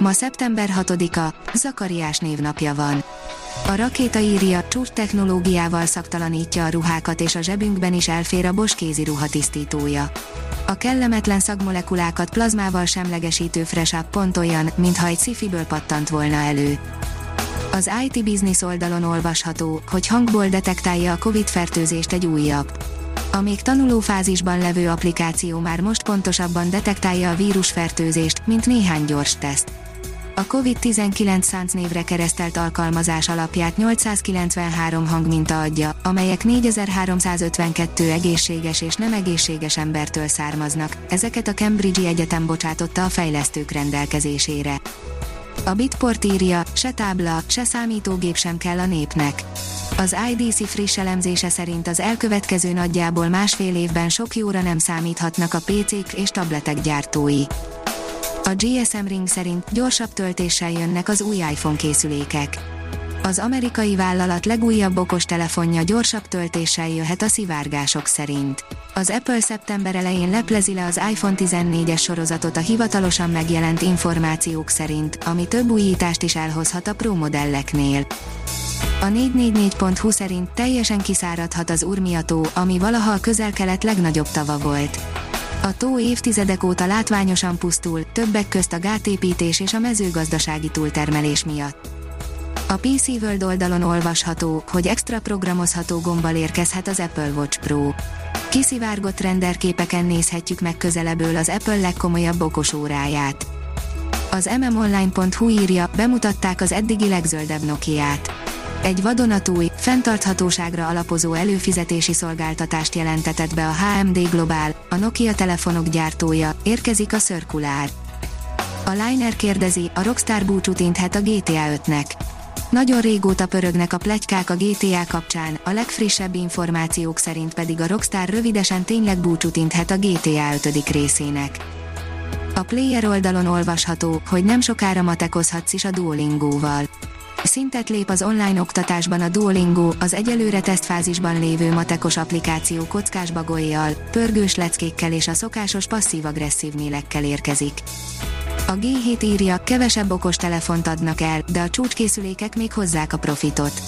Ma szeptember 6-a, Zakariás névnapja van. A rakéta írja, csúcs technológiával szaktalanítja a ruhákat és a zsebünkben is elfér a Bosch kézi ruhatisztítója. A kellemetlen szagmolekulákat plazmával semlegesítő Fresh Up pont olyan, mintha egy szifiből pattant volna elő. Az IT Business oldalon olvasható, hogy hangból detektálja a COVID-fertőzést egy újabb. A még tanulófázisban levő applikáció már most pontosabban detektálja a vírusfertőzést, mint néhány gyors teszt. A COVID-19 szánc névre keresztelt alkalmazás alapját 893 hangminta adja, amelyek 4352 egészséges és nem egészséges embertől származnak, ezeket a Cambridge Egyetem bocsátotta a fejlesztők rendelkezésére. A Bitport írja, se tábla, se számítógép sem kell a népnek. Az IDC friss elemzése szerint az elkövetkező nagyjából másfél évben sok jóra nem számíthatnak a PC-k és tabletek gyártói. A GSM Ring szerint gyorsabb töltéssel jönnek az új iPhone készülékek. Az amerikai vállalat legújabb okostelefonja gyorsabb töltéssel jöhet a szivárgások szerint. Az Apple szeptember elején leplezi le az iPhone 14-es sorozatot a hivatalosan megjelent információk szerint, ami több újítást is elhozhat a Pro modelleknél. A 444.hu szerint teljesen kiszáradhat az Urmia-tó, ami valaha a közel-kelet legnagyobb tava volt. A tó évtizedek óta látványosan pusztul, többek közt a gátépítés és a mezőgazdasági túltermelés miatt. A PC World oldalon olvasható, hogy extra programozható gombbal érkezhet az Apple Watch Pro. Kiszivárgott renderképeken nézhetjük meg közelebből az Apple legkomolyabb okos óráját. Az mmonline.hu írja, bemutatták az eddigi legzöldebb Nokia-t. Egy vadonatúj, fenntarthatóságra alapozó előfizetési szolgáltatást jelentetett be a HMD Global, a Nokia telefonok gyártója, érkezik a Circular. A Liner kérdezi, a Rockstar búcsút inthet a GTA 5-nek. Nagyon régóta pörögnek a plegykák a GTA kapcsán, a legfrissebb információk szerint pedig a Rockstar rövidesen tényleg búcsút inthet a GTA 5. részének. A player oldalon olvasható, hogy nem sokára matekozhatsz is a Duolingo-val. Szintet lép az online oktatásban a Duolingo, az egyelőre tesztfázisban lévő matekos applikáció kockás bagolyjal, pörgős leckékkel és a szokásos passzív-agresszív mélekkel érkezik. A G7 írja, kevesebb okos telefont adnak el, de a csúcskészülékek még hozzák a profitot.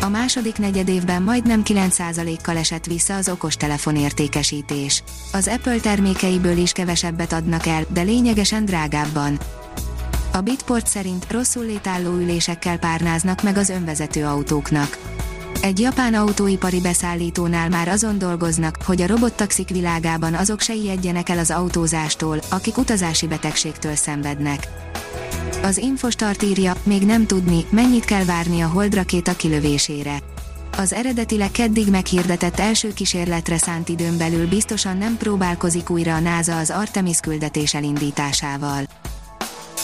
A második negyedévben majdnem 9%-kal esett vissza az okostelefon értékesítés. Az Apple termékeiből is kevesebbet adnak el, de lényegesen drágábban. A Bitport szerint rosszul létálló ülésekkel párnáznak meg az önvezető autóknak. Egy japán autóipari beszállítónál már azon dolgoznak, hogy a robottaxik világában azok se ijedjenek el az autózástól, akik utazási betegségtől szenvednek. Az Infostart írja, még nem tudni, mennyit kell várni a Hold kilövésére. Az eredetileg keddig meghirdetett első kísérletre szánt időn belül biztosan nem próbálkozik újra a NASA az Artemis küldetés elindításával.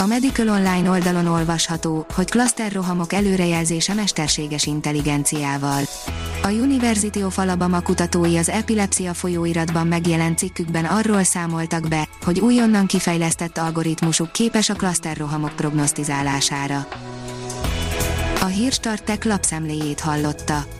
A Medical Online oldalon olvasható, hogy klaszterrohamok előrejelzése mesterséges intelligenciával. A University of Alabama kutatói az epilepsia folyóiratban megjelent cikkükben arról számoltak be, hogy újonnan kifejlesztett algoritmusuk képes a klaszterrohamok prognosztizálására. A Hírstartek lapszemléjét hallotta.